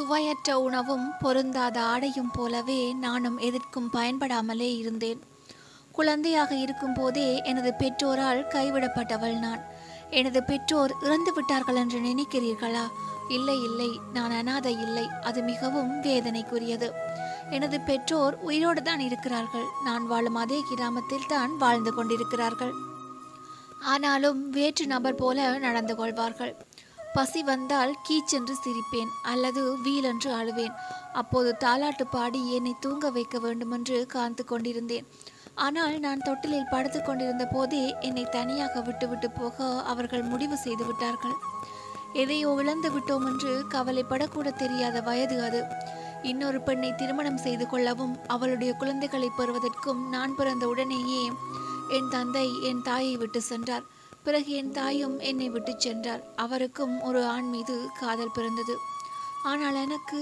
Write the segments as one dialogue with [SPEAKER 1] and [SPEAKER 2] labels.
[SPEAKER 1] சுவையற்ற உணவும் பொருந்தாத ஆடையும் போலவே நானும் எதற்கும் பயன்படாமலே இருந்தேன். குழந்தையாக இருக்கும்போதே எனது பெற்றோரால் கைவிடப்பட்டவள் நான். எனது பெற்றோர் இறந்து விட்டார்கள் என்று நினைக்கிறீர்களா? இல்லை இல்லை நான் அனாதை இல்லை. அது மிகவும் வேதனைக்குரியது. எனது பெற்றோர் உயிரோடு தான் இருக்கிறார்கள். நான் வாழும் அதே கிராமத்தில் தான் வாழ்ந்து கொண்டிருக்கிறார்கள். ஆனாலும் வேற்று நபர் போல நடந்து கொள்வார்கள். பசி வந்தால் கீச்சென்று சிரிப்பேன் அல்லது வீலென்று அழுவேன். அப்போது தாலாட்டு பாடி என்னை தூங்க வைக்க வேண்டுமென்று காத்து கொண்டிருந்தேன். ஆனால் நான் தொட்டிலில் படுத்து கொண்டிருந்த போதே என்னை தனியாக விட்டுவிட்டு போக அவர்கள் முடிவு செய்து விட்டார்கள். எதையோ இழந்து விட்டோம் என்று கவலைப்படக்கூட தெரியாத வயது அது. இன்னொரு பெண்ணை திருமணம் செய்து கொள்ளவும் அவளுடைய குழந்தைகளை பெறுவதற்கும் நான் பிறந்த உடனேயே என் தந்தை என் தாயை விட்டு சென்றார். பிறகு என் தாயும் என்னை விட்டு சென்றார். அவருக்கும் ஒரு ஆண் மீது காதல் பிறந்தது. ஆனால் எனக்கு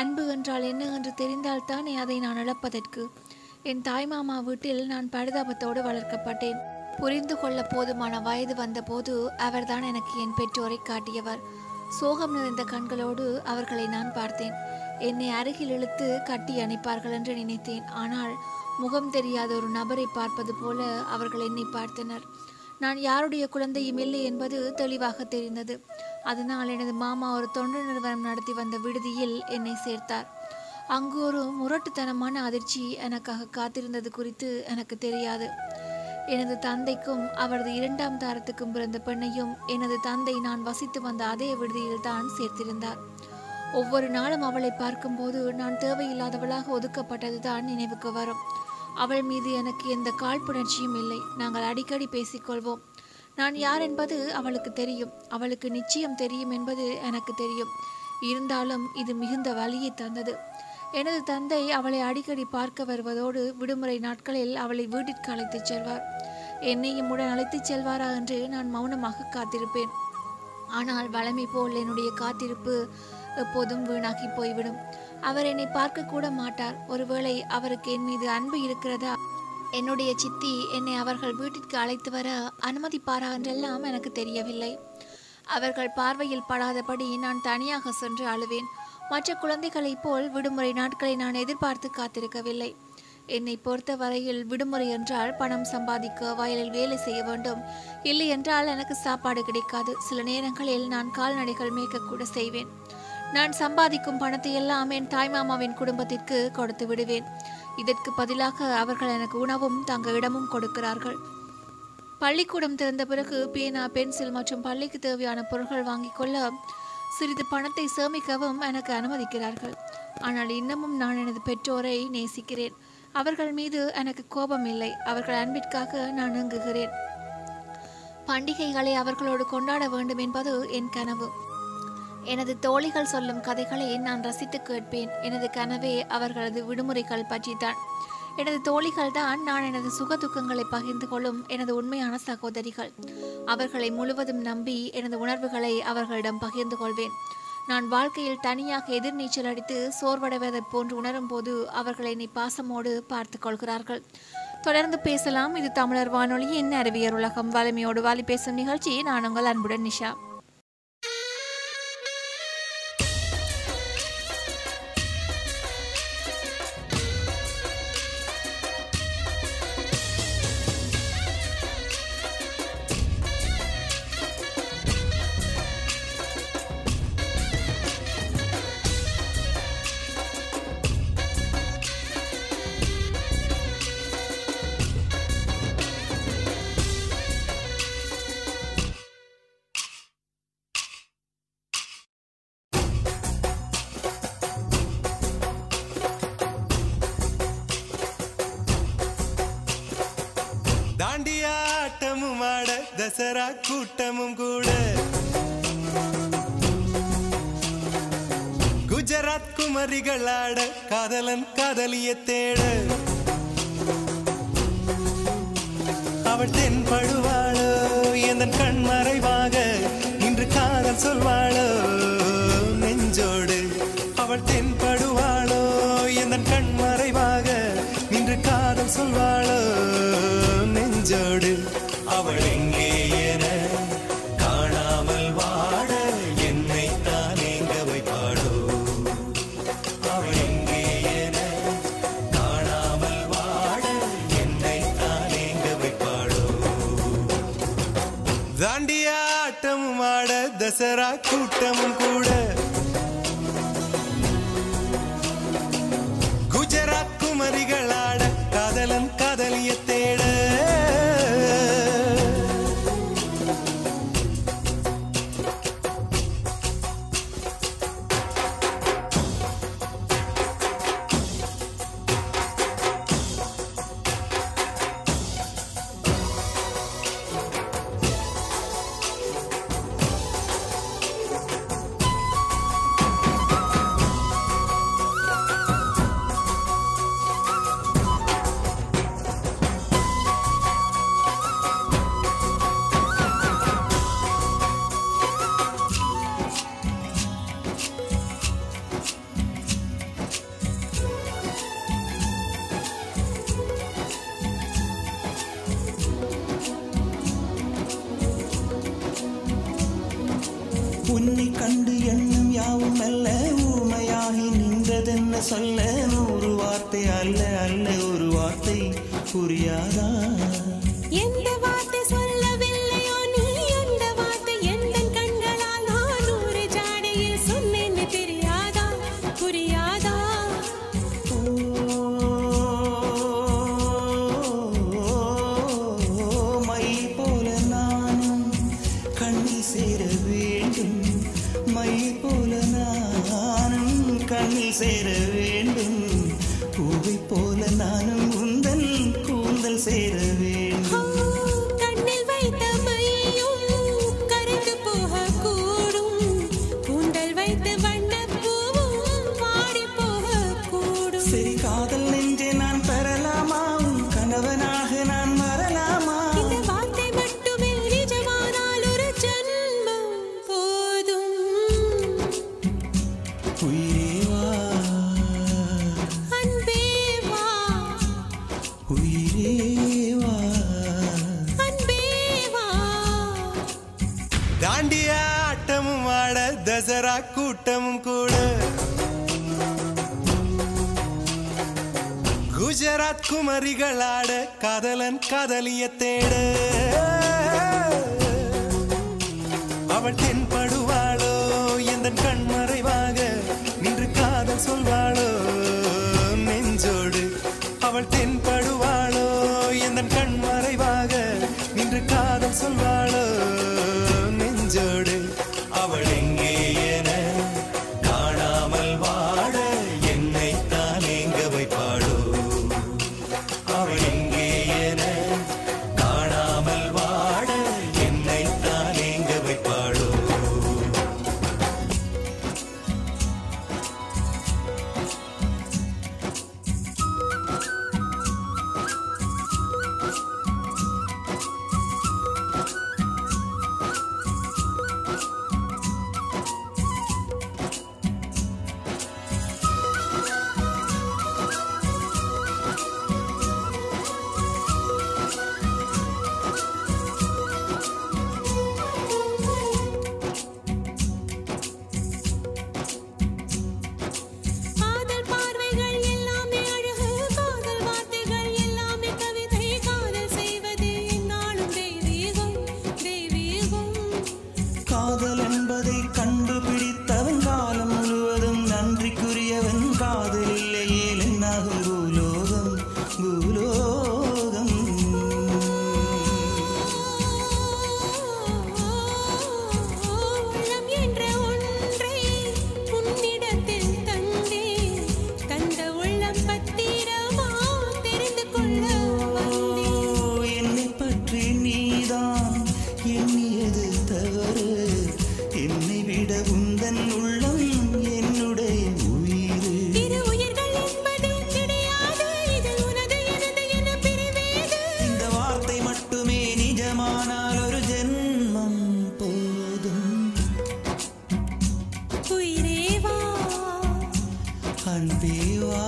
[SPEAKER 1] அன்பு என்றால் என்ன என்று தெரிந்தால் தானே அதை நான் இழப்பதற்கு. என் தாய்மாமா வீட்டில் நான் பரிதாபத்தோடு வளர்க்கப்பட்டேன். புரிந்து கொள்ள போதுமான வயது வந்தபோது அவர்தான் எனக்கு என் பெற்றோரை காட்டியவர். சோகம் நிறைந்த கண்களோடு அவர்களை நான் பார்த்தேன். என்னை அருகில் இழுத்து கட்டி அணைப்பார்கள் என்று நினைத்தேன். ஆனால் முகம் தெரியாத ஒரு நபரை பார்ப்பது போல அவர்கள் என்னை பார்த்தனர். நான் யாருடைய குழந்தையும் இல்லை என்பது தெளிவாக தெரிந்தது. அதனால் எனது மாமா ஒரு தொண்டு நிறுவனம் நடத்தி வந்த விடுதியில் என்னை சேர்த்தார். அங்கு ஒரு முரட்டுத்தனமான அதிர்ச்சி எனக்காக காத்திருந்தது குறித்து எனக்கு தெரியாது. எனது தந்தைக்கும் அவரது இரண்டாம் தாரத்துக்கும் பிறந்த பெண்ணையும் எனது தந்தை நான் வசித்து வந்த அதே விடுதியில் தான் சேர்த்திருந்தார். ஒவ்வொரு நாளும் அவளை பார்க்கும்போது நான் தேவையில்லாதவளாக ஒதுக்கப்பட்டது தான் நினைவுக்கு வரும். அவள் மீது எனக்கு எந்த காழ்ப்புணர்ச்சியும் இல்லை. நாங்கள் அடிக்கடி பேசிக்கொள்வோம். நான் யார் என்பது அவளுக்கு தெரியும். அவளுக்கு நிச்சயம் தெரியும் என்பது எனக்கு தெரியும். இருந்தாலும் இது மிகுந்த வழியை தந்தது. எனது தந்தை அவளை அடிக்கடி பார்க்க வருவதோடு விடுமுறை நாட்களில் அவளை வீட்டிற்கு அழைத்துச் செல்வார். என்னையும் உடன் அழைத்துச் செல்வாரா என்று நான் மௌனமாக காத்திருப்பேன். ஆனால் வளமை போல் என்னுடைய காத்திருப்பு எப்போதும் வீணாகி போய்விடும். அவர் என்னை பார்க்க கூட மாட்டார். ஒருவேளை அவருக்கு என் மீது அன்பு இருக்கிறதா? என்னுடைய சித்தி என்னை அவர்கள் வீட்டிற்கு அழைத்து வர அனுமதிப்பாரா என்றெல்லாம் எனக்கு தெரியவில்லை. அவர்கள் பார்வையில் படாதபடி நான் தனியாக சென்று அழுவேன். மற்ற குழந்தைகளைப் போல் விடுமுறை நாட்களை நான் எதிர்பார்த்து காத்திருக்கவில்லை. என்னை பொறுத்த வரையில் விடுமுறை என்றால் பணம் சம்பாதிக்க வயலில் வேலை செய்ய வேண்டும். இல்லை என்றால் எனக்கு சாப்பாடு கிடைக்காது. சில நேரங்களில் நான் கால்நடைகள் மேய்க்கக்கூட செய்வேன். நான் சம்பாதிக்கும் பணத்தை எல்லாம் என் தாய்மாமாவின் குடும்பத்திற்கு கொடுத்து விடுவேன். இதற்கு பதிலாக அவர்கள் எனக்கு உணவும் தங்க இடமும் கொடுக்கிறார்கள். பள்ளிக்கூடம் திறந்த பிறகு பேனா பென்சில் மற்றும் பள்ளிக்கு தேவையான பொருட்கள் வாங்கிக் கொள்ள சிறிது பணத்தை சேமிக்கவும் எனக்கு அனுமதிக்கிறார்கள். ஆனால் இன்னமும் நான் எனது பெற்றோரை நேசிக்கிறேன். அவர்கள் மீது எனக்கு கோபம் இல்லை. அவர்கள் அன்பிற்காக நான் இயங்குகிறேன் பண்டிகைகளை அவர்களோடு கொண்டாட வேண்டும் என்பது என் கனவு. எனது தோழிகள் சொல்லும் கதைகளை நான் ரசித்து கேட்பேன். எனது கனவே அவர்களது விடுமுறைகள் பற்றித்தான். எனது தோழிகள் தான் நான் எனது சுக துக்கங்களை பகிர்ந்து கொள்ளும் எனது உண்மையான சகோதரிகள். அவர்களை முழுவதும் நம்பி எனது உணர்வுகளை அவர்களிடம் பகிர்ந்து கொள்வேன். நான் வாழ்க்கையில் தனியாக எதிர்நீச்சல் அடித்து சோர்வடைவதைப் போன்று உணரும் போது அவர்கள் என்னை பாசமோடு பார்த்து கொள்கிறார்கள். தொடர்ந்து பேசலாம். இது தமிழர் வானொலியின் அறிவியல் உலகம். வலிமையோடு வாலி பேசும் நிகழ்ச்சி. நான் உங்கள் அன்புடன் நிஷா.
[SPEAKER 2] அப்சரா கூட்டமும் கூட. குஜராத் குமரிகள் ஆட காதலன் காதலிய தேட. அவள் தென்படுவாளோ எந்த கண் மறைவாக இன்று காதல் சொல்வாளோ? நெஞ்சோடு அவள் தென்படுவாளோ எந்த கண் மறைவாக இன்று காதல் சொல்வாளோ? நெஞ்சோடு তেমন করে குமரிகளாட காதலன் காதலிய தேட.
[SPEAKER 3] உயிரேவா அன்பேவா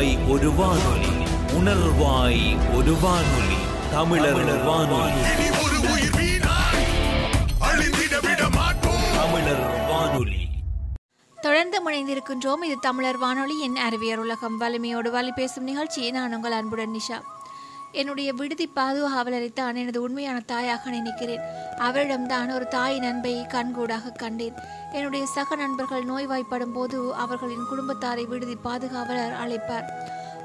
[SPEAKER 4] புதிதாய் ஒரு வானொலி உணர்வாய் ஒரு வானொலி தமிழர் வானொலி. தமிழர் வானொலி.
[SPEAKER 1] தொடர்ந்து முனைந்திருக்கின்றோம். இது தமிழர் வானொலியின் அறிவியர் உலகம். வலிமையோடு வலி பேசும் நிகழ்ச்சி. நான் உங்கள் அன்புடன் நிஷா. என்னுடைய விடுதி பாதுகாவலரைத்தான் எனது உண்மையான தாயாக நினைக்கிறேன். அவரிடம்தான் ஒரு தாயின் அன்பை கண்கூடாக கண்டேன். என்னுடைய சக நண்பர்கள் நோய்வாய்ப்படும் போது அவர்களின் குடும்பத்தாரை விடுதி பாதுகாவலர் அழைப்பார்.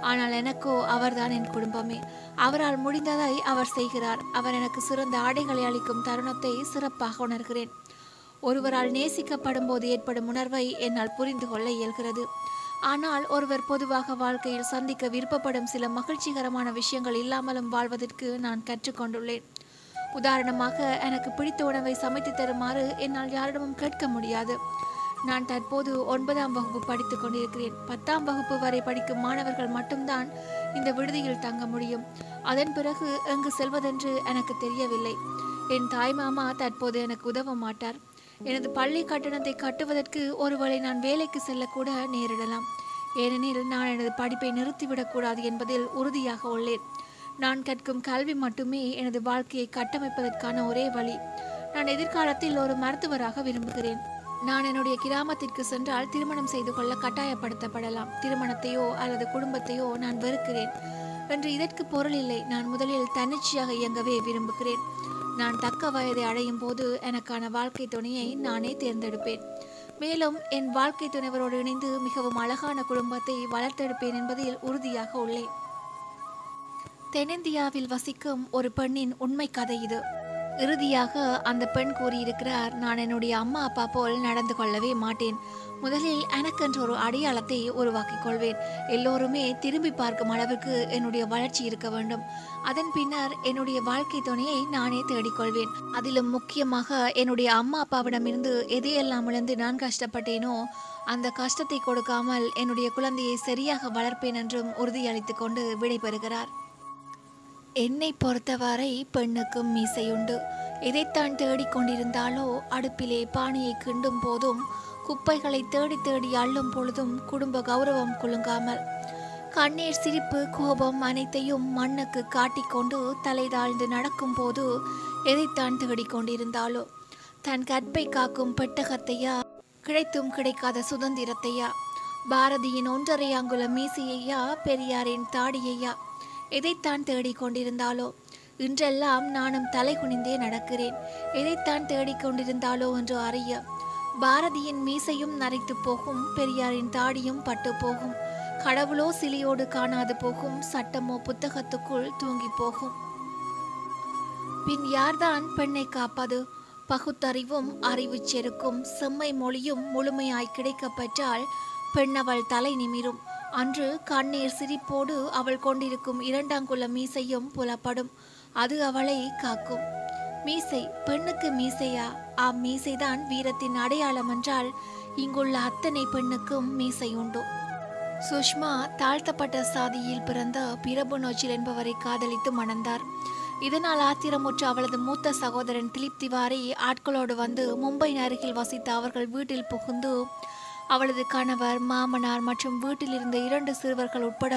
[SPEAKER 1] ஆனால் எனக்கோ அவர்தான் என் குடும்பமே. அவரால் முடிந்ததை அவர் செய்கிறார். அவர் எனக்கு சிறந்த ஆடைகளை அளிக்கும் தருணத்தை சிறப்பாக உணர்கிறேன். ஒருவரால் நேசிக்கப்படும் போது ஏற்படும் உணர்வை என்னால் புரிந்து கொள்ள இயல்கிறது. ஆனால் ஒருவர் பொதுவாக வாழ்க்கையில் சந்திக்க விருப்பப்படும் சில மகிழ்ச்சிகரமான விஷயங்கள் இல்லாமலும் வாழ்வதற்கு நான் கற்றுக்கொண்டுள்ளேன். உதாரணமாக எனக்கு பிடித்த உணவை சமைத்து தருமாறு என்னால் யாரிடமும் கேட்க முடியாது. நான் தற்போது ஒன்பதாம் வகுப்பு படித்துக் கொண்டிருக்கிறேன். பத்தாம் வகுப்பு வரை படிக்கும் மாணவர்கள் மட்டும்தான் இந்த விடுதியில் தங்க முடியும். அதன் பிறகு எங்கு செல்வதென்று எனக்கு தெரியவில்லை. என் தாய்மாமா தற்போது எனக்கு உதவ மாட்டார். எனது பள்ளி கட்டணத்தை கட்டுவதற்கு ஒருவேளை நான் வேலைக்கு செல்லக்கூட நேரிடலாம். ஏனெனில் நான் எனது படிப்பை நிறுத்திவிடக்கூடாது என்பதில் உறுதியாக உள்ளேன். நான் கற்கும் கல்வி மட்டுமே எனது வாழ்க்கையை கட்டமைப்பதற்கான ஒரே வழி. நான் எதிர்காலத்தில் ஒரு மருத்துவராக விரும்புகிறேன். நான் என்னுடைய கிராமத்திற்கு சென்றால் திருமணம் செய்து கொள்ள கட்டாயப்படுத்தப்படலாம். திருமணத்தையோ அல்லது குடும்பத்தையோ நான் வெறுக்கிறேன். என்று இதற்கு பொருள் இல்லை. நான் முதலில் தன்னிச்சையாக இயங்கவே விரும்புகிறேன். நான் தக்க வயதை அடையும் போது எனக்கான வாழ்க்கை துணையை நானே தேர்ந்தெடுப்பேன். மேலும் என் வாழ்க்கை துணைவரோடு இணைந்து மிகவும் அழகான குடும்பத்தை வளர்த்தெடுப்பேன் என்பதில் உறுதியாக உள்ளேன். தென்னிந்தியாவில் வசிக்கும் ஒரு பெண்ணின் உண்மை கதை இது. இறுதியாக அந்த பெண் கூறியிருக்கிறார் நான் என்னுடைய அம்மா அப்பா போல் நடந்து கொள்ளவே மாட்டேன். முதலில் எனக்கென்ற ஒரு அடையாளத்தை உருவாக்கிக் கொள்வேன். எல்லோருமே திரும்பி பார்க்கும் அளவுக்கு என்னுடைய வளர்ச்சி இருக்க வேண்டும். அதன் பின்னர் என்னுடைய வாழ்க்கை துணையை நானே தேடிக்கொள்வேன் அதிலும் முக்கியமாக என்னுடைய அம்மா அப்பாவிடமிருந்து எதையெல்லாம் இழந்து நான் கஷ்டப்பட்டேனோ அந்த கஷ்டத்தை கொடுக்காமல் என்னுடைய குழந்தையை சரியாக வளர்ப்பேன் என்றும் உறுதியளித்துக் கொண்டு விடைபெறுகிறார். என்னை பொறுத்தவரை பெண்ணுக்கும் மீசையுண்டு. எதைத்தான் தேடிக்கொண்டிருந்தாலோ அடுப்பிலே பானையை கிண்டும் போதும் குப்பைகளை தேடி தேடி அள்ளும் பொழுதும் குடும்ப கௌரவம் குலுங்காமல். கண்ணீர் சிரிப்பு கோபம் அனைத்தையும் மண்ணுக்கு காட்டிக்கொண்டு தலை தாழ்ந்து நடக்கும் போது எதைத்தான் தேடிக்கொண்டிருந்தாலோ தன் கற்பை காக்கும் பெட்டகத்தையா கிடைத்தும் கிடைக்காத சுதந்திரத்தையா பாரதியின் ஒன்றரை அங்குல மீசையையா பெரியாரின் தாடியையா எதைத்தான் தேடிக்கொண்டிருந்தாலோ இன்றெல்லாம் நானும் தலை குனிந்தே நடக்கிறேன். எதைத்தான் தேடிக்கொண்டிருந்தாலோ என்று அறிய. பாரதியின் மீசையும் நரைத்து போகும் பெரியாரின் தாடியும் பட்டு போகும். கடவுளோ சிலையோடு காணாது போகும் சட்டமோ புத்தகத்துக்குள் தூங்கி போகும். பின் யார்தான் பெண்ணை காப்பது? பகுத்தறிவும் அறிவு செருக்கும் செம்மை மொழியும் முழுமையாய் கிடைக்கப்பெற்றால் பெண்ணவள் தலை நிமிரும். அன்று கண்ணீர் சிரிப்போடு அவள் கொண்டிருக்கும் இரண்டாங்குல மீசையும் புலப்படும். அது அவளை காக்கும். மீசை பெண்ணுக்கு மீசையா? ஆ மீசைதான் வீரத்தின் அடையாளம் என்றால் இங்குள்ள அத்தனை பெண்ணுக்கும் மீசை உண்டு. சுஷ்மா தாழ்த்தப்பட்ட சாதியில் பிறந்த பிரபு நோச்சில் என்பவரை காதலித்து மணந்தார். இதனால் ஆத்திரமுற்ற அவளது மூத்த சகோதரன் திலீப் திவாரி ஆட்களோடு வந்து மும்பை அருகில் வசித்த அவர்கள் வீட்டில் புகுந்து அவளது கணவர் மாமனார் மற்றும் வீட்டில் இருந்த இரண்டு சிறுவர்கள் உட்பட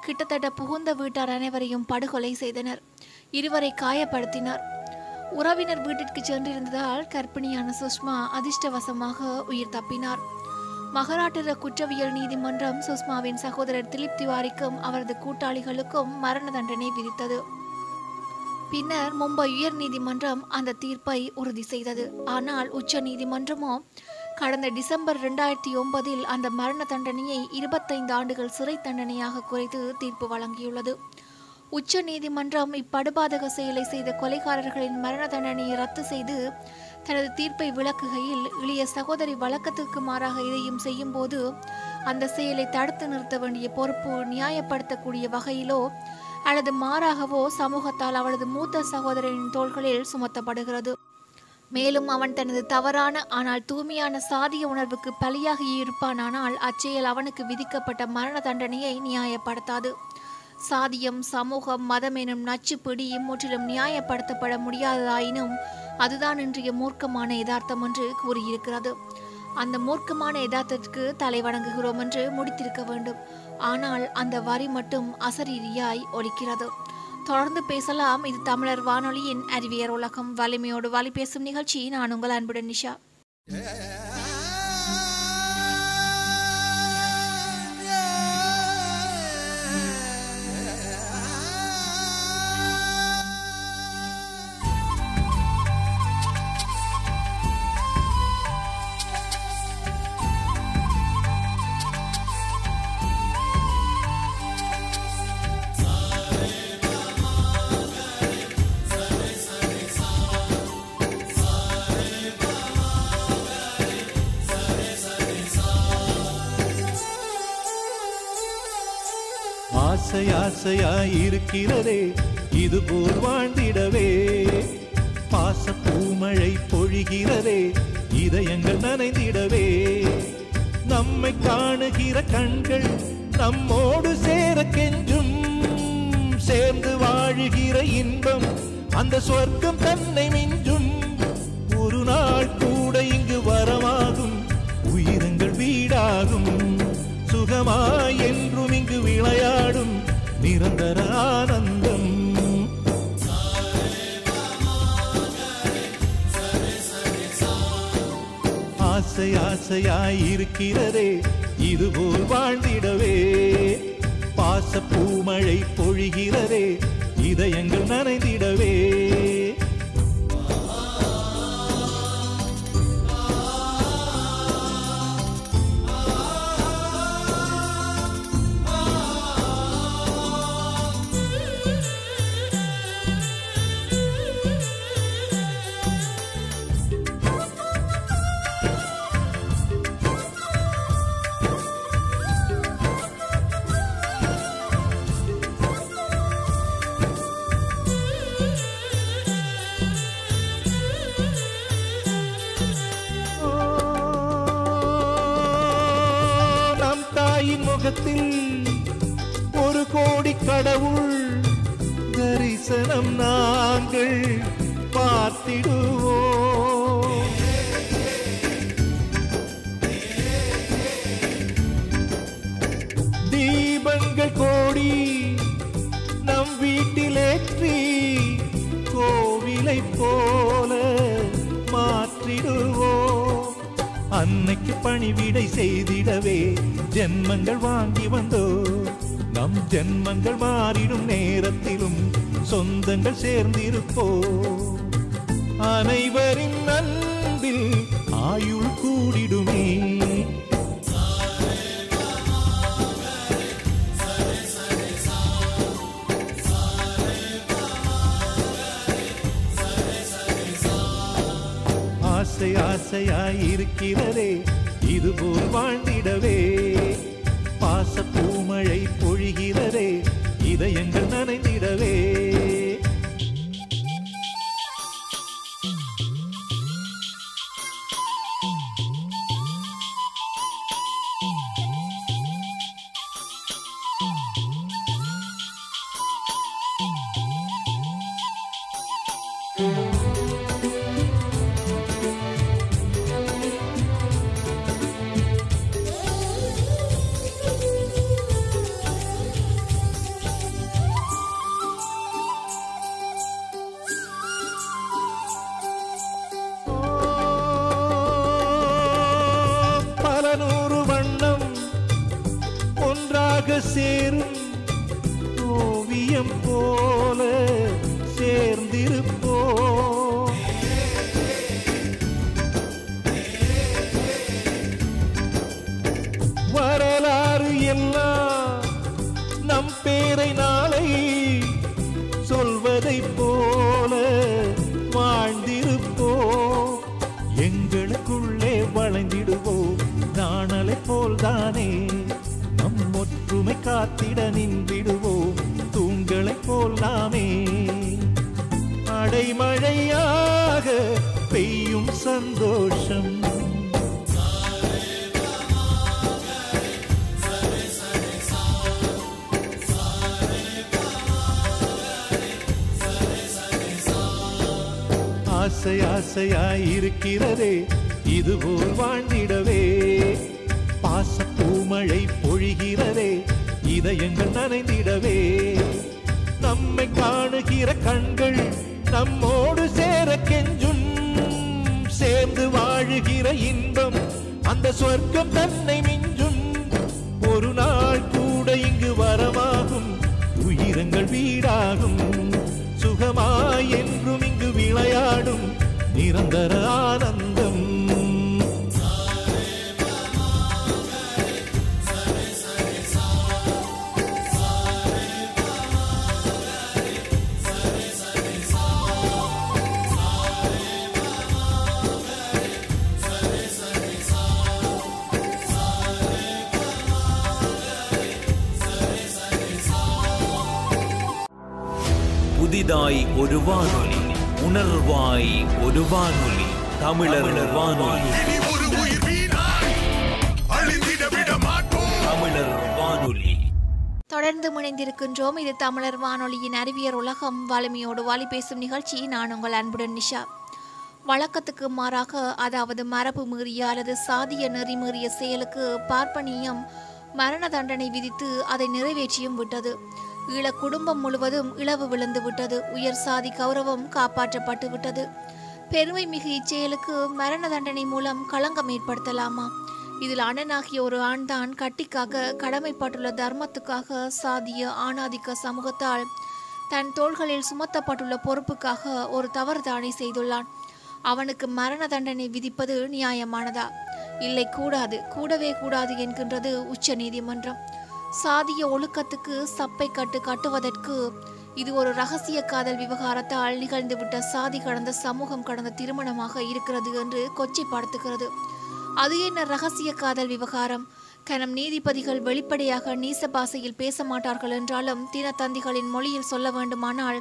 [SPEAKER 1] கிட்டத்தட்ட புகுந்த வீட்டார் அனைவரையும் படுகொலை செய்தனர். இருவரை காயப்படுத்தினர். உறவினர் வீட்டிற்கு சென்றிருந்ததால் கர்ப்பிணியான சுஷ்மா அதிர்ஷ்டவசமாக உயிர் தப்பினார். மகாராட்டிர குற்றவியல் நீதிமன்றம் சுஷ்மாவின் சகோதரர் திலீப் திவாரிக்கும் அவரது கூட்டாளிகளுக்கும் மரண தண்டனை விதித்தது. பின்னர் மும்பை உயர் நீதிமன்றம் அந்த தீர்ப்பை உறுதி செய்தது. ஆனால் உச்ச நீதிமன்றமோ கடந்த டிசம்பர் ரெண்டாயிரத்தி ஒன்பதில் அந்த மரண தண்டனையை இருபத்தைந்து ஆண்டுகள் சிறை தண்டனையாக குறைத்து தீர்ப்பு வழங்கியுள்ளது. உச்ச நீதிமன்றம் இப்படுபாதக செயலை செய்த கொலைகாரர்களின் மரண தண்டனையை ரத்து செய்து தனது தீர்ப்பை விளக்குகையில் இளைய சகோதரி வழக்கத்திற்கு மாறாக இதையும் செய்யும்போது அந்த செயலை தடுத்து நிறுத்த வேண்டிய பொறுப்பு நியாயப்படுத்தக்கூடிய வகையிலோ அல்லது மாறாகவோ சமூகத்தால் அவளது மூத்த சகோதரனின் தோள்களில் சுமத்தப்படுகிறது. மேலும் அவன் தனது தவறான ஆனால் தூய்மையான சாதிய உணர்வுக்கு பலியாகி இருப்பானானால் அச்செயல் அவனுக்கு விதிக்கப்பட்ட மரண தண்டனையை நியாயப்படுத்தாது. சாதியம் சமூகம் மதம் எனும் நச்சு பிடி முற்றிலும் நியாயப்படுத்தப்பட முடியாததாயினும் அதுதான் இன்றைய மூர்க்கமான யதார்த்தம் என்று கூறியிருக்கிறது. அந்த மூர்க்கமான யதார்த்தத்திற்கு தலை வணங்குகிறோம் என்று முடித்திருக்க வேண்டும். ஆனால் அந்த வரி மட்டும் அசரீரியாய் ஒலிக்கிறது. தொடர்ந்து பேசலாம். இது தமிழர் வானொலியின் அறிவியர் உலகம். வலிமையோடு வழி பேசும் நிகழ்ச்சி. நான் உங்கள் அன்புடன் நிஷா.
[SPEAKER 5] ஆசை ஆசையாய் இருக்கிறதே இது போல் வாழ்ந்திடவே. பாச பூமழை பொழிகிறதே இதயங்கள் நனைந்திடவே. நம்மை காணுகிற கண்கள் நம்மோடு சேர கெஞ்சும் சேர்ந்து வாழுகிற இன்பம் அந்த சொர்க்கம் தன்னை மிஞ்சும். ஒரு நாள் கூட இங்கு வரமாகும் உயிரங்கள் வீடாகும். சுகமாய் என்றும் இங்கு விளையாடும். நிரந்தர ஆனந்தம். ஆசை ஆசையாய் இருக்கிறதே இதுபோல் வாழ்ந்திடவே. பாச பூமழை பொழிகிறதே இதயங்கள் நனைந்திடவே. கடவுள் தரிசனம் நாங்கள் பார்த்திடுவோம். தீபங்கள் கோடி நம் வீட்டிலேற்றி கோவிலை போல மாற்றிடுவோம். அன்னைக்கு பணிவிடை செய்திடவே ஜென்மங்கள் வாங்கி வந்தோ ஜென்மங்கள் மாறிடும் நேரத்திலும் சொந்தங்கள் சேர்ந்திருப்போ அனைவரின் அன்பில் ஆயுள் கூடிடுமே. ஆசை ஆசையாய் இருக்கிறதே பல ஆசையாய் இருக்கிறதே இதுபோல் வாழ்ந்திடவே. பாச பூமழை பொழிகிறதே இதயங்கள் நனைந்திடவே. நம்மை காணுகிற கண்கள் நம்மோடு சேர கெஞ்சும். சேர்ந்து வாழுகிற இன்பம் அந்த சொர்க்கம் தன்னை மிஞ்சும். ஒரு நாள் கூட இங்கு வரமாகும் உயிரங்கள் வீடாகும். சுகமாய் என்றும் இங்கு விளையாடும். நிரந்தர ஆனந்தம்.
[SPEAKER 4] புதிதாய் ஒரு வானொலி. உணர்வாய் ஒரு வானொலி. தமிழர் வானொலி. தமிழர்
[SPEAKER 1] தொடர்ந்து முனைந்திருக்கின்றோம். இது தமிழர் வானொலியின் அறிவியர் உலகம். வலிமையோடு வாலி பேசும் நிகழ்ச்சி. நான் உங்கள் அன்புடன் நிஷா. வழக்கத்துக்கு மாறாக அதாவது மரபு மீறிய அல்லது சாதிய நெறி மீறிய செயலுக்கு பார்ப்பனியம் மரண தண்டனை விதித்து அதை நிறைவேற்றியும் விட்டது. ஈழ குடும்பம் முழுவதும் இழவு விழுந்து விட்டது. உயர் சாதி கௌரவம் காப்பாற்றப்பட்டு விட்டது. பெருமை மிகு இச்செயலுக்கு மரண தண்டனை மூலம் களங்கம் ஏற்படுத்தலாமா? இதில் அண்ணனாகிய ஒரு ஆண்தான் கட்டிக்காக கடமைப்பட்டுள்ள தர்மத்துக்காக சாதிய ஆணாதிக்க சமூகத்தால் தன் தோள்களில் சுமத்தப்பட்டுள்ள பொறுப்புக்காக ஒரு தவறு தானே செய்துள்ளான். அவனுக்கு மரண தண்டனை விதிப்பது நியாயமானதா? இல்லை கூடாது. கூடவே கூடாது என்கின்றது உச்ச நீதிமன்றம் சாதிய ஒழுக்கத்துக்கு சப்பை கட்டு கட்டுவதற்கு இது ஒரு ரகசிய காதல் விவகாரத்தால் நிகழ்ந்துவிட்ட சாதி கடந்த சமூகம் கடந்த திருமணமாக இருக்கிறது என்று கொச்சைப்படுத்துகிறது. அது என்ன ரகசிய காதல் விவகாரம்? கனம் நீதிபதிகள் வெளிப்படையாக நீச பாசையில் பேச மாட்டார்கள் என்றாலும் தினத்தந்திகளின் மொழியில் சொல்ல வேண்டுமானால்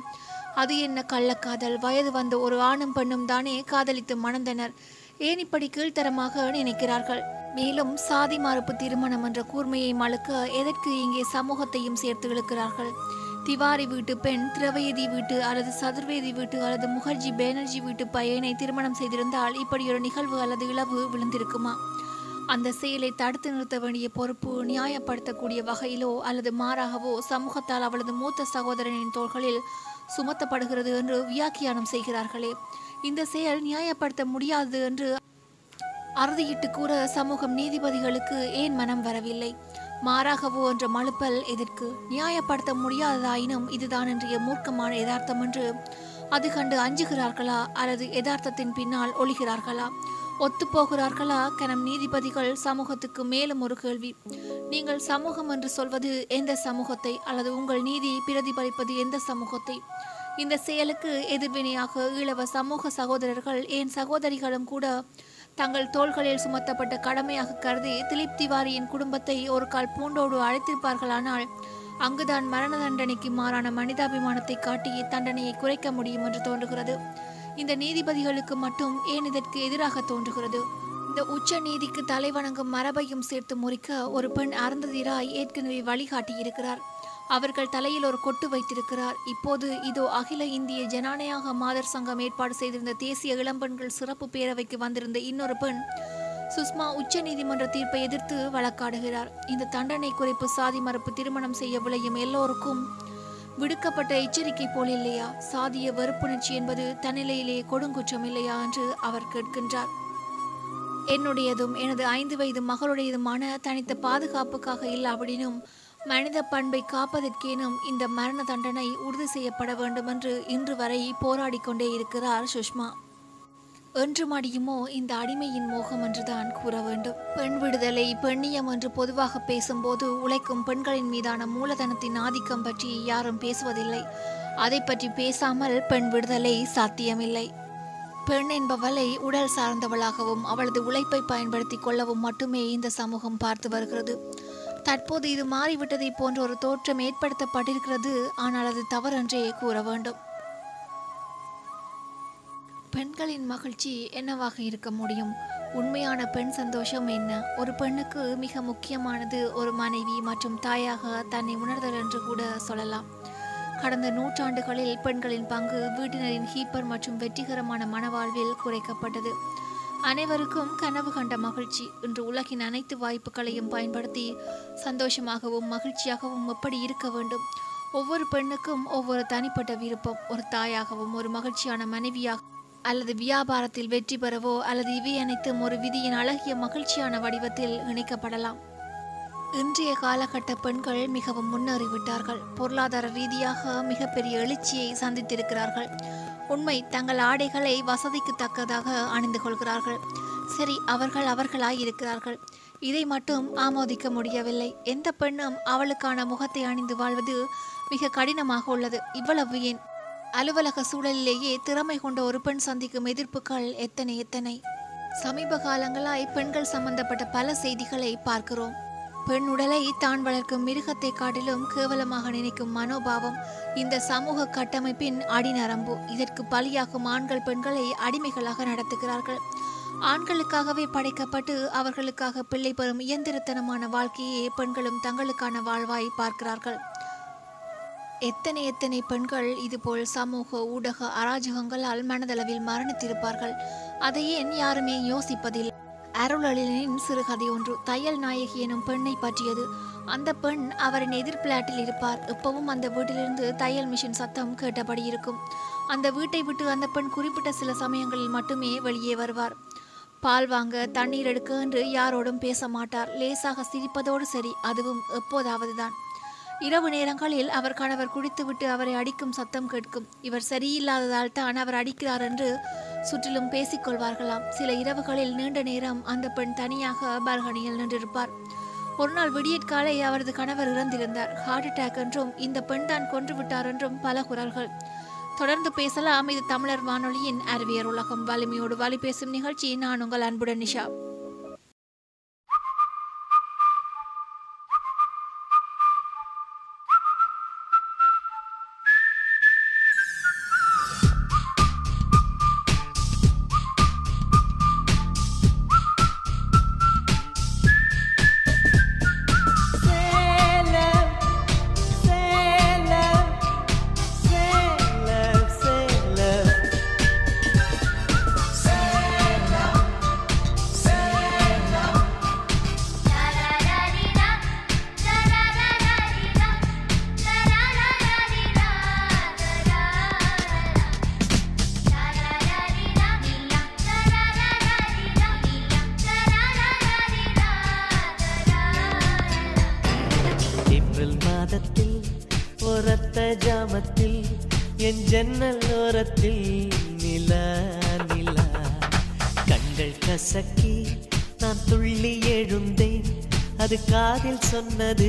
[SPEAKER 1] அது என்ன கள்ளக்காதல்? வயது வந்த ஒரு ஆணும் பெண்ணும் தானே காதலித்து மணந்தனர். ஏன் இப்படி கீழ்த்தரமாக நினைக்கிறார்கள்? மேலும் சாதி மறுப்பு திருமணம் என்ற கூர்மையை மழுக்க எதற்கு இங்கே சமூகத்தையும் சேர்த்து இழுக்கிறார்கள்? திவாரி வீட்டு பெண் திரவயதி வீட்டு அல்லது சதுர்வேதி வீட்டு அல்லது முகர்ஜி பேனர்ஜி வீட்டு பையனை திருமணம் செய்திருந்தால் இப்படி ஒரு நிகழ்வு அல்லது இழவு விழுந்திருக்குமா? அந்த செயலை தடுத்து நிறுத்த வேண்டிய பொறுப்பு நியாயப்படுத்தக்கூடிய வகையிலோ அல்லது மாறாகவோ சமூகத்தால் அவளது மூத்த சகோதரனின் தோள்களில் சுமத்தப்படுகிறது என்று வியாக்கியானம் செய்கிறார்களே. இந்த செயல் நியாயப்படுத்த முடியாது என்று அறுதியிட்டு கூற சமூகம் நீதிபதிகளுக்கு ஏன் மனம் வரவில்லை? மாறாகவோ என்ற மழுப்பல் எதற்கு? நியாயப்படுத்த முடியாததாயினும் இதுதான் இன்றைய மூர்க்கமான யதார்த்தம் என்று அது கண்டு அஞ்சுகிறார்களா? அல்லது யதார்த்தத்தின் பின்னால் ஒழிகிறார்களா ஒத்துப்போகிறார்களா கனம் நீதிபதிகள் சமூகத்துக்கு மேலும் ஒரு கேள்வி. நீங்கள் சமூகம் என்று சொல்வது எந்த சமூகத்தை? அல்லது உங்கள் நீதி பிரதிபலிப்பது எந்த சமூகத்தை? இந்த செயலுக்கு எதிர்வினையாக இளவ சமூக சகோதரர்கள் ஏன் சகோதரிகளும் கூட தங்கள் தோள்களில் சுமத்தப்பட்ட கடமையாக கருதி திலீப் திவாரியின் குடும்பத்தை ஒரு கால் பூண்டோடு அழைத்திருப்பார்களானால் அங்குதான் மரண தண்டனைக்கு மாறான மனிதாபிமானத்தை காட்டி தண்டனையை குறைக்க முடியும் என்று தோன்றுகிறது. இந்த நீதிபதிகளுக்கு மட்டும் ஏன் இதற்கு எதிராக தோன்றுகிறது? இந்த உச்ச நீதிக்கு தலைவணங்கும் மரபையும் சேர்த்து முறிக்க ஒரு பெண் அருந்ததிராய் ஏற்கனவே வழிகாட்டியிருக்கிறார். அவர்கள் தலையில் ஒரு கொட்டு வைத்திருக்கிறார். இப்போது இதோ அகில இந்திய ஜனநாயக மாதர் சங்கம் ஏற்பாடு செய்திருந்த தேசிய இளம்பெண்கள் சிறப்பு பேரவைக்கு வந்திருந்த இன்னொரு பெண் சுஷ்மா உச்ச நீதிமன்ற தீர்ப்பை எதிர்த்து வழக்காடுகிறார். இந்த தண்டனை குறைப்பு சாதி மறுப்பு திருமணம் செய்ய விளையும் எல்லோருக்கும் விடுக்கப்பட்ட எச்சரிக்கை போல் இல்லையா? சாதிய வெறுப்புணர்ச்சி என்பது தன்னிலையிலே கொடுங்குற்றம் இல்லையா என்று அவர் கேட்கின்றார். என்னுடையதும் எனது ஐந்து வயது மகளுடையதுமான தனித்த பாதுகாப்புக்காக இல்லாவிடினும் மனித பண்பை காப்பதற்கேனும் இந்த மரண தண்டனை உறுதி செய்யப்பட வேண்டும் என்று இன்று வரை போராடி கொண்டே இருக்கிறார் சுஷ்மா. என்று மடியுமோ இந்த அடிமையின் மோகம் என்றுதான் கூற வேண்டும். பெண் விடுதலை பெண்ணியம் என்று பொதுவாக பேசும்போது உழைக்கும் பெண்களின் மீதான மூலதனத்தின் ஆதிக்கம் பற்றி யாரும் பேசுவதில்லை. அதை பற்றி பேசாமல் பெண் விடுதலை சாத்தியமில்லை. பெண் என்பவளை உடல் சார்ந்தவளாகவும் அவளது உழைப்பை பயன்படுத்தி கொள்ளவும் மட்டுமே இந்த சமூகம் பார்த்து வருகிறது. தற்போது இது மாறிவிட்டதை போன்ற ஒரு தோற்றம் ஏற்படுத்தப்பட்டிருக்கிறது. ஆனால் அது தவறென்றே கூற வேண்டும். பெண்களின் மகிழ்ச்சி என்னவாக இருக்க முடியும்? உண்மையான பெண் சந்தோஷம் என்ன? ஒரு பெண்ணுக்கு மிக முக்கியமானது ஒரு மனைவி மற்றும் தாயாக தன்னை உணர்தல் என்று கூட சொல்லலாம். கடந்த நூற்றாண்டுகளில் பெண்களின் பங்கு வீட்டினரின் ஹீப்பர் மற்றும் வெற்றிகரமான மனவாழ்வில் குறைக்கப்பட்டது. அனைவருக்கும் கனவு கண்ட மகிழ்ச்சி. இன்று உலகின் அனைத்து வாய்ப்புகளையும் பயன்படுத்தி சந்தோஷமாகவும் மகிழ்ச்சியாகவும் எப்படி இருக்க வேண்டும்? ஒவ்வொரு பெண்ணுக்கும் ஒவ்வொரு தனிப்பட்ட விருப்பம். ஒரு தாயாகவும் ஒரு மகிழ்ச்சியான மனைவியாக அல்லது வியாபாரத்தில் வெற்றி பெறவோ அல்லது இவை அனைத்தும் ஒரு விதியின் அழகிய மகிழ்ச்சியான வடிவத்தில் இணைக்கப்படலாம். இன்றைய காலகட்ட பெண்கள் மிகவும் முன்னேறிவிட்டார்கள். பொருளாதார ரீதியாக மிகப்பெரிய எழுச்சியை சந்தித்திருக்கிறார்கள். உண்மை தங்கள் ஆடைகளை வசதிக்கு தக்கதாக அணிந்து கொள்கிறார்கள். சரி அவர்கள் அவர்களாய் இருக்கிறார்கள். இதை மட்டும் ஆமோதிக்க முடியவில்லை. எந்த பெண்ணும் அவளுக்கான முகத்தை அணிந்து வாழ்வது மிக கடினமாக உள்ளது. இவ்வளவு ஏன்? அலுவலக சூழலிலேயே திறமை கொண்ட ஒரு பெண் சந்திக்கும் எதிர்ப்புகள் எத்தனை எத்தனை? சமீப காலங்களாய் பெண்கள் சம்பந்தப்பட்ட பல செய்திகளை பார்க்கிறோம். பெண் உடலை தான் வளர்க்கும் மிருகத்தை காட்டிலும் கேவலமாக நினைக்கும் மனோபாவம் இந்த சமூக கட்டமைப்பின் அடிநரம்பு. இதற்கு பலியாகும் ஆண்கள் பெண்களை அடிமைகளாக நடத்துகிறார்கள். ஆண்களுக்காகவே படைக்கப்பட்டு அவர்களுக்காக பிள்ளை பெறும் இயந்திரத்தனமான வாழ்க்கையே பெண்களும் தங்களுக்கான வாழ்வாய் பார்க்கிறார்கள். எத்தனை எத்தனை பெண்கள் இதுபோல் சமூக ஊடக அராஜகங்களால் மனதளவில் மரணித்திருப்பார்கள். அதை ஏன் யாருமே யோசிப்பதில்லை. அருளலினின் சிறுகதை ஒன்று. தையல் நாயகி எனும் பெண்ணை பற்றியது. அந்த பெண் அவரின் எதிர் பிளாட்டில் இருப்பார். எப்பவும் அந்த வீட்டிலிருந்து தையல் மிஷின் சத்தம் கேட்டபடி இருக்கும். அந்த வீட்டை விட்டு அந்த பெண் குறிப்பிட்ட சில சமயங்களில் மட்டுமே வெளியே வருவார். பால் வாங்க தண்ணீர் எடுக்க என்று யாரோடும் பேச மாட்டார். லேசாக சிரிப்பதோடு சரி அதுவும் எப்போதாவது தான். இரவு நேரங்களில் அவர் கணவர் குடித்துவிட்டு அவரை அடிக்கும் சத்தம் கேட்கும். இவர் சரியில்லாததால் தான் அவர் அடிக்கிறார் என்று சுற்றிலும் பேசிக்கொள்வார்களாம். சில இரவுகளில் நீண்ட நேரம் அந்த பெண் தனியாக பால்கனியில் நின்றிருப்பார். ஒரு நாள் விடியற்காலை அவரது கணவர் இறந்திருந்தார். ஹார்ட் அட்டாக் என்றும் இந்த பெண் தான் கொன்றுவிட்டார் என்றும் பல குரல்கள். தொடர்ந்து பேசலாம். இது தமிழர் வானொலியின் அறிவியர் உலகம். வலிமையோடு வலி பேசும் நிகழ்ச்சி. நான் உங்கள் அன்புடன் நிஷா.
[SPEAKER 6] சொன்னது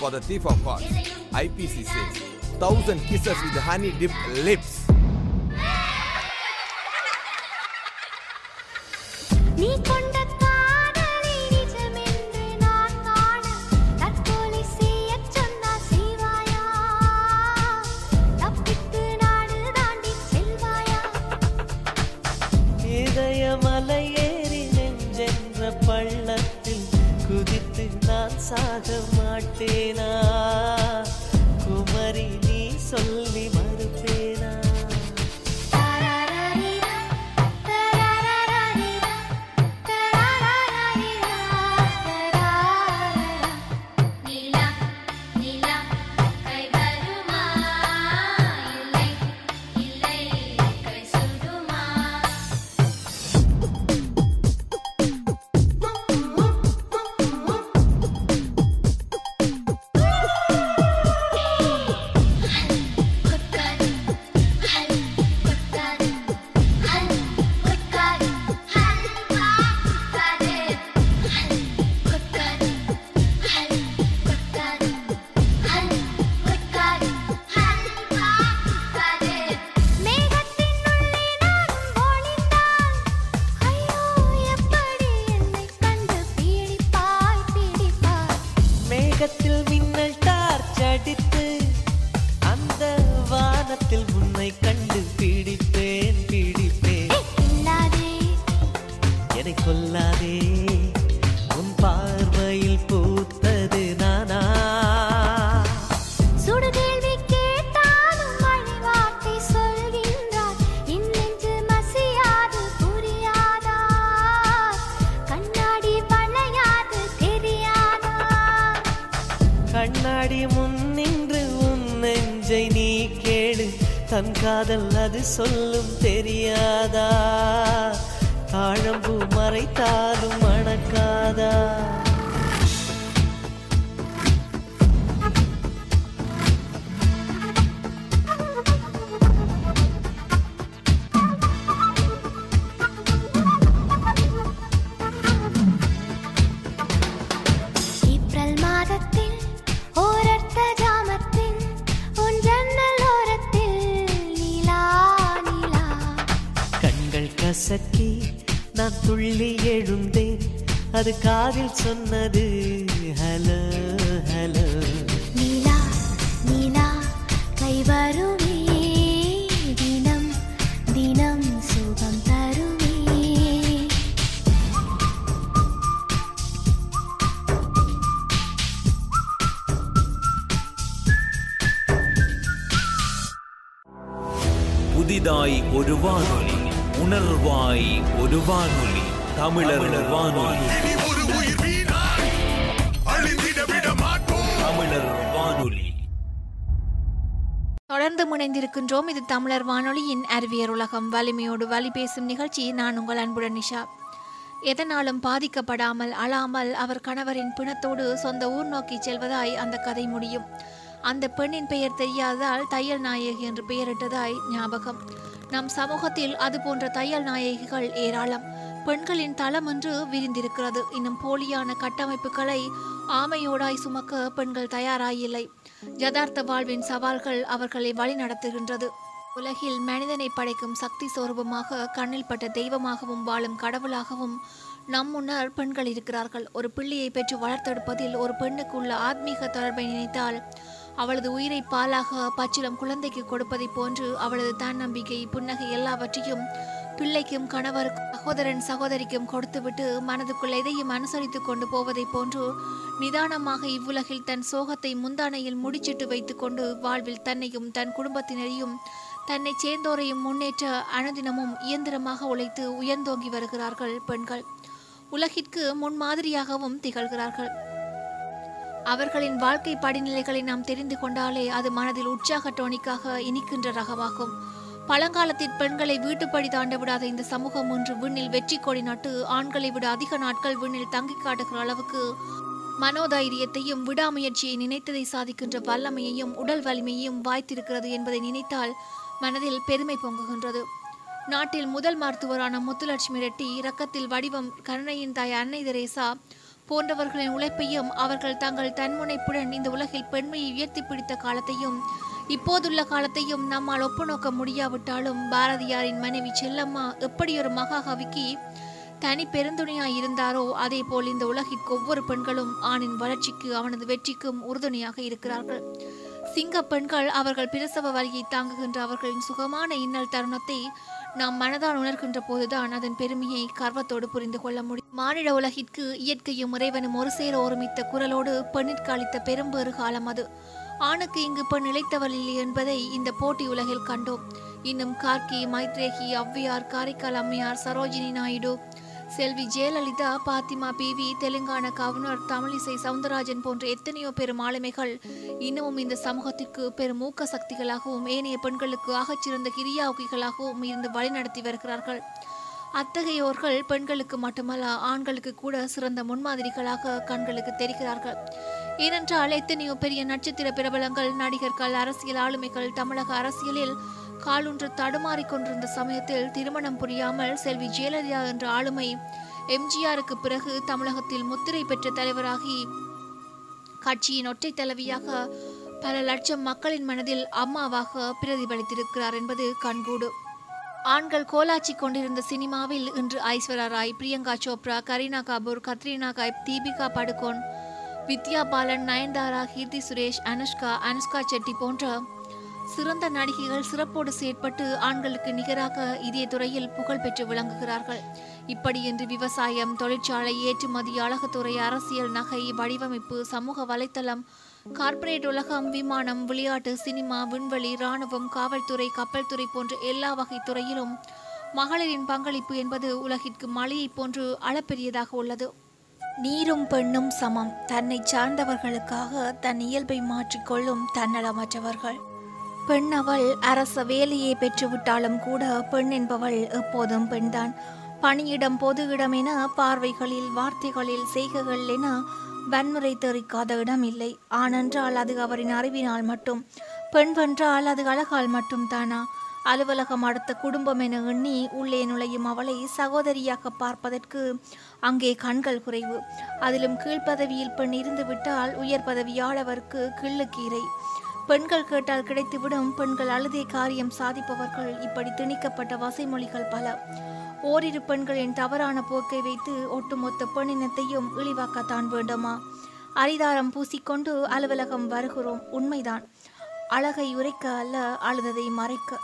[SPEAKER 7] For the thief of hearts, IPC says, thousand kisses with honey dipped lips.
[SPEAKER 1] காதல்
[SPEAKER 6] அது சொல்லும். அது காதில் சொன்னது ஹலோ.
[SPEAKER 1] முனைந்திருக்கின்றோம் இது தமிழர் வானொலியின் அறிவியர் உலகம். வலிமையோடு வழி பேசும் நிகழ்ச்சி. நான் உங்கள் அன்புடன் நிஷா. எதனாலும் பாதிக்கப்படாமல் அழாமல் அவர் கணவரின் பிணத்தோடு சொந்த ஊர் நோக்கி செல்வதாய் அந்த கதை முடியும். அந்த பெண்ணின் பெயர் தெரியாததால் தையல் நாயகி என்று பெயரிட்டதாய் ஞாபகம். நம் சமூகத்தில் அது போன்ற தையல் நாயகிகள் ஏராளம். பெண்களின் தளம் என்று விரிந்திருக்கிறது. இன்னும் போலியான கட்டமைப்புகளை ஆமையோடாய் சுமக்க பெண்கள் தயாராயில்லை. யதார்த்த வாழ்வின் சவால்கள் அவர்களை வழிநடத்துகின்றது உலகில் மனிதனை படைக்கும் சக்தி சொரூபமாக கண்ணில் பட்ட தெய்வமாகவும் வாழும் கடவுளாகவும் நம் முன்னர் பெண்கள் இருக்கிறார்கள். ஒரு பிள்ளையை பெற்று வளர்த்தெடுப்பதில் ஒரு பெண்ணுக்கு உள்ள ஆத்மீக தொடர்பை நினைத்தால் அவளது உயிரை பாலாக பச்சிலம் குழந்தைக்கு கொடுப்பதைப் போன்று அவளது தன்னம்பிக்கை புன்னகை எல்லாவற்றையும் பிள்ளைக்கும் கணவருக்கும் சகோதரன் சகோதரிக்கும் கொடுத்துவிட்டு மனதுக்குள் எதையும் அனுசரித்துக் கொண்டு போவதைப் போன்று நிதானமாக இவ்வுலகில் தன் சோகத்தை முந்தானையில் முடிச்சிட்டு வைத்துக்கொண்டு வாழ்வில் தன்னையும் தன் குடும்பத்தினரையும் தன்னை சேர்ந்தோரையும் முன்னேற்ற அனுதினமும் இயந்திரமாக உழைத்து உயர்ந்தோங்கி வருகிறார்கள் பெண்கள். உலகிற்கு முன்மாதிரியாகவும் திகழ்கிறார்கள். அவர்களின் வாழ்க்கை படிநிலைகளை நாம் தெரிந்து கொண்டாலே அது மனதில் உற்சாக டோனிக்காக இனிக்கின்ற ரகமாகும். பழங்காலத்தின் பெண்களை வீட்டுப்படி தாண்ட விடாத இந்த சமூகம் ஒன்று விண்ணில் வெற்றி கொடி நட்டு ஆண்களை விட அதிக நாட்கள் விண்ணில் தங்கி காட்டுகிற அளவுக்கு மனோதைரியத்தையும் விடாமுயற்சியை நினைத்ததை சாதிக்கின்ற வல்லமையையும் உடல் வலிமையையும் வாய்த்திருக்கிறது என்பதை நினைத்தால் மனதில் பெருமை பொங்குகின்றது. நாட்டில் முதல் மருத்துவரான முத்துலட்சுமி ரெட்டி இரக்கத்தில் வடிவம் கருணையின் தாய் அன்னை தெரேசா போன்றவர்களின் உழைப்பையும் அவர்கள் தங்கள் தன்முனைப்புடன் இந்த உலகில் பெண்மையை உயர்த்தி பிடித்த காலத்தையும் இப்போதுள்ள காலத்தையும் நம்மால் ஒப்புநோக்க முடியாவிட்டாலும் பாரதியாரின் மனைவி செல்லம்மா எப்படி ஒரு மகாகவிக்கு தனி பெருந்துணையாய் இருந்தாரோ அதே போல் இந்த உலகிற்கு ஒவ்வொரு பெண்களும் ஆணின் வளர்ச்சிக்கு அவனது வெற்றிக்கும் உறுதுணையாக இருக்கிறார்கள். சிங்க பெண்கள் அவர்கள் பிரசவ வலியை தாங்குகின்ற அவர்களின் சுகமான இன்னல் தருணத்தை நாம் மனதால் உணர்கின்ற போதுதான் அதன் பெருமையை கர்வத்தோடு புரிந்து கொள்ள முடியும். மானிட உலகிற்கு இயற்கையும் இறைவனும் ஒரு சேர ஒருமித்த குரலோடு பெண்ணிற்கு அளித்த பெரும்பேறு காலம் அது. ஆணுக்கு இங்கு பெண் நிலைத்தவள் இல்லை என்பதை இந்த போட்டி உலகில் கண்டோம். இன்னும் கார்கி மைத்ரேகி ஔவையார் காரைக்கால் அம்மையார் சரோஜினி நாயுடு செல்வி ஜெயலலிதா பாத்திமா பிவி தெலுங்கானா கவர்னர் தமிழிசை சவுந்தரராஜன் போன்ற எத்தனையோ பெரும் ஆளுமைகள் இன்னமும் இந்த சமூகத்திற்கு பெரும் ஊக்க சக்திகளாகவும் ஏனைய பெண்களுக்கு ஆகச்சிறந்த கிரியாவுகிகளாகவும் இருந்து வழிநடத்தி வருகிறார்கள். அத்தகையோர்கள் பெண்களுக்கு மட்டுமல்ல ஆண்களுக்கு கூட சிறந்த முன்மாதிரிகளாக கண்களுக்கு தெரிகிறார்கள். ஏனென்றால் எத்தனையோ பெரிய நட்சத்திர பிரபலங்கள் நடிகர்கள் அரசியல் ஆளுமைகள் தமிழக அரசியலில் காலூன்று தடுமாறிக் கொண்டிருந்த சமயத்தில் திருமணம் புரியாமல் செல்வி ஜெயலலிதா என்ற ஆளுமை எம்ஜிஆருக்கு பிறகு தமிழகத்தில் முத்திரை பெற்ற தலைவராகி கட்சியின் ஒற்றை தலைவியாக பல லட்சம் மக்களின் மனதில் அம்மாவாக பிரதிபலித்திருக்கிறார் என்பது கண்கூடு. ஆண்கள் கோலாச்சி கொண்டிருந்த சினிமாவில் இன்று ஐஸ்வர்யா ராய் பிரியங்கா சோப்ரா கரீனா கபூர் கத்ரீனா கைப் தீபிகா படுகோன் வித்யா பாலன் நயன்தாரா கீர்த்தி சுரேஷ் அனுஷ்கா அனுஷ்கா செட்டி போன்ற சிறந்த நடிகைகள் சிறப்போடு செயற்பட்டு ஆண்களுக்கு நிகராக இதே துறையில் புகழ் பெற்று விளங்குகிறார்கள். இப்படி என்று விவசாயம் தொழிற்சாலை ஏற்றுமதி அழகுத்துறை அரசியல் நகை வடிவமைப்பு சமூக வலைத்தளம் கார்ப்பரேட் உலகம் விமானம் விளையாட்டு சினிமா விண்வெளி இராணுவம் காவல்துறை கப்பல் துறை போன்ற எல்லா வகை துறையிலும் மகளிரின் பங்களிப்பு என்பது உலகிற்கு மழையைப் போன்று அளப்பெரியதாக உள்ளது. நீரும் பெண்ணும் சமம். தன்னை சார்ந்தவர்களுக்காக தன் இயல்பை மாற்றிக்கொள்ளும் தன்னலமற்றவர்கள். பெண் அவள் அரச வேலையை பெற்றுவிட்டாலும் கூட பெண் என்பவள் எப்போதும் பெண்தான். பணியிடம் பொது இடம் என பார்வைகளில் வார்த்தைகளில் செய்கைகள் என வன்முறை தெரிக்காத இடம் இல்லை. ஆனென்றால் அது அவரின் அறிவினால் மட்டும். பெண்வென்றால் அது அழகால் மட்டும் தானா? அலுவலகம் அடுத்த குடும்பம் என எண்ணி உள்ளே நுழையும் அவளை சகோதரியாக பார்ப்பதற்கு அங்கே கண்கள் குறைவு. அதிலும் கீழ்ப்பதவியில் பெண் இருந்துவிட்டால் உயர் பதவியாளவருக்கு கிள்ளுக்கீரை பெண்கள் கேட்டால் கிடைத்துவிடும் பெண்கள் அழுதே காரியம் சாதிப்பவர்கள். இப்படி திணிக்கப்பட்ட வசைமொழிகள் பல. ஓரிரு பெண்களின் தவறான போக்கை வைத்து ஒட்டுமொத்த பெண்ணினத்தையும் இழிவாக்கத்தான் வேண்டுமா? அரிதாரம் பூசிக்கொண்டு அலுவலகம் வருகிறோம். உண்மைதான். அழகை உரைக்க அல்ல அழுததை மறைக்க.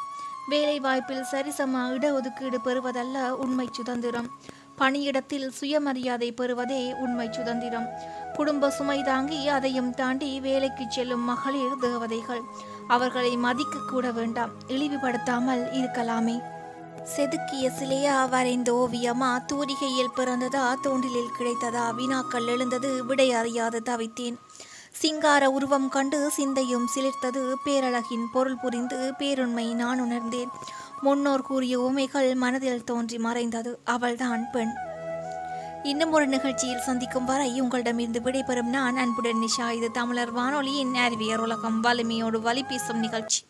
[SPEAKER 1] வேலை வாய்ப்பில் சரிசம இடஒதுக்கீடு பெறுவதல்ல உண்மை சுதந்திரம். பணியிடத்தில் சுயமரியாதை பெறுவதே உண்மை சுதந்திரம். குடும்ப சுமை தாங்கி அதையும் தாண்டி வேலைக்கு செல்லும் மகளிர் தேவதைகள். அவர்களை மதிக்க கூட வேண்டாம் இழிவுபடுத்தாமல் இருக்கலாமே. செதுக்கிய சிலையா வரைந்த ஓவியமா? தூரிகையில் பிறந்ததா? தோண்டிலில் கிடைத்ததா? வினாக்கள் எழுந்தது? விடை அறியாது தவித்தேன். சிங்கார உருவம் கண்டு சிந்தையும் சிலிர்த்தது. பேரழகின் பொருள் புரிந்து பேருண்மை நான் உணர்ந்தேன். முன்னோர் கூறிய உமைகள் மனதில் தோன்றி மறைந்தது. அவள்தான் பெண். இன்னும் ஒரு நிகழ்ச்சியில் சந்திக்கும் வரை உங்களிடமிருந்து விடைபெறும் நான் அன்புடன் நிஷா. இது தமிழர் வானொலியின் அறிவியர் உலகம். வலிமையோடு வலி பேசும் நிகழ்ச்சி.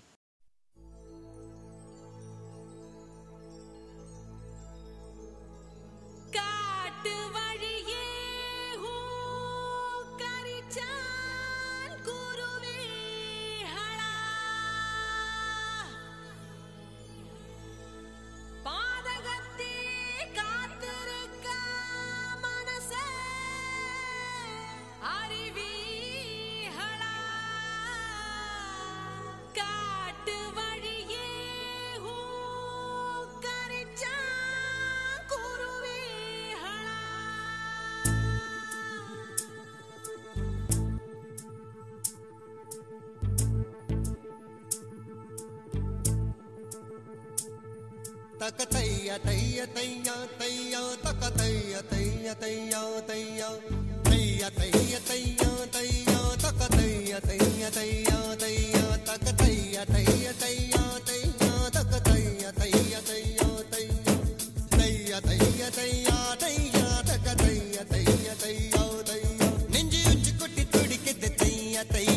[SPEAKER 2] துடிக்குது தையா